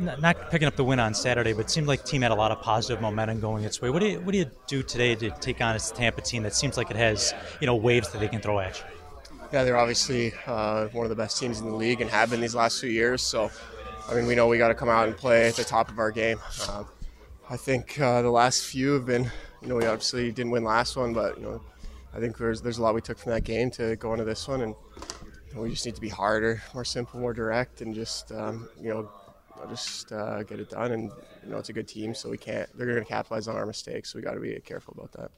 not picking up the win on Saturday, but it seemed like team had a lot of positive momentum going its way. What do you what do you do today to take on this Tampa team that seems like it has you know waves that they can throw at you? Yeah, they're obviously uh, one of the best teams in the league and have been these last few years. So, I mean, we know we got to come out and play at the top of our game. Um, I think uh, the last few have been, you know, we obviously didn't win last one, but you know, I think there's there's a lot we took from that game to go into this one, and we just need to be harder, more simple, more direct, and just um, you know just uh, get it done. And you know, it's a good team, so we can't. They're going to capitalize on our mistakes. So we got to be careful about that.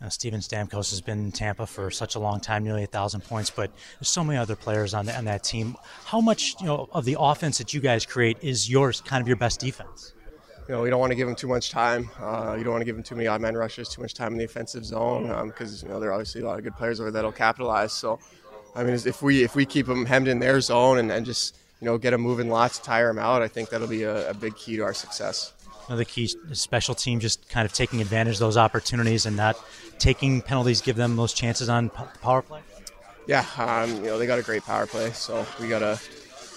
Now, Steven Stamkos has been in Tampa for such a long time, nearly a thousand points, but there's so many other players on, the, on that team. How much you know of the offense that you guys create is yours, kind of your best defense? You know, we don't want to give them too much time. Uh, you don't want to give them too many odd man rushes, too much time in the offensive zone, because um, you know there are obviously a lot of good players over there that'll capitalize. So, I mean, if we if we keep them hemmed in their zone and, and just you know, get them moving lots, tire them out. I think that'll be a, a big key to our success. Another key special team just kind of taking advantage of those opportunities and not taking penalties, give them those chances on power play. Yeah, um, you know they got a great power play, so we gotta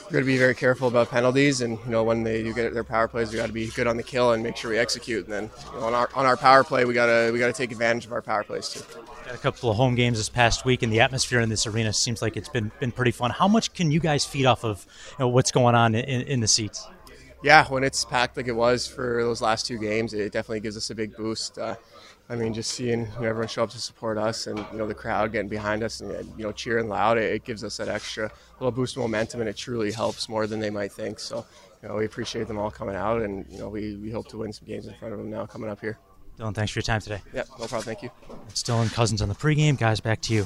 we got to be very careful about penalties, and you know when they do get their power plays, we got to be good on the kill and make sure we execute. And then you know, on our on our power play, we gotta we gotta take advantage of our power plays too. Got a couple of home games this past week, and the atmosphere in this arena seems like it's been been pretty fun. How much can you guys feed off of you know, what's going on in, in the seats? Yeah, when it's packed like it was for those last two games, it definitely gives us a big boost. Uh, I mean, just seeing you know, everyone show up to support us, and you know the crowd getting behind us, and you know cheering loud, it, it gives us that extra little boost of momentum, and it truly helps more than they might think. So, you know, we appreciate them all coming out, and you know we, we hope to win some games in front of them now coming up here. Dylan, thanks for your time today. Yeah, no problem. Thank you. It's Dylan Cozens on the pregame. Guys, back to you.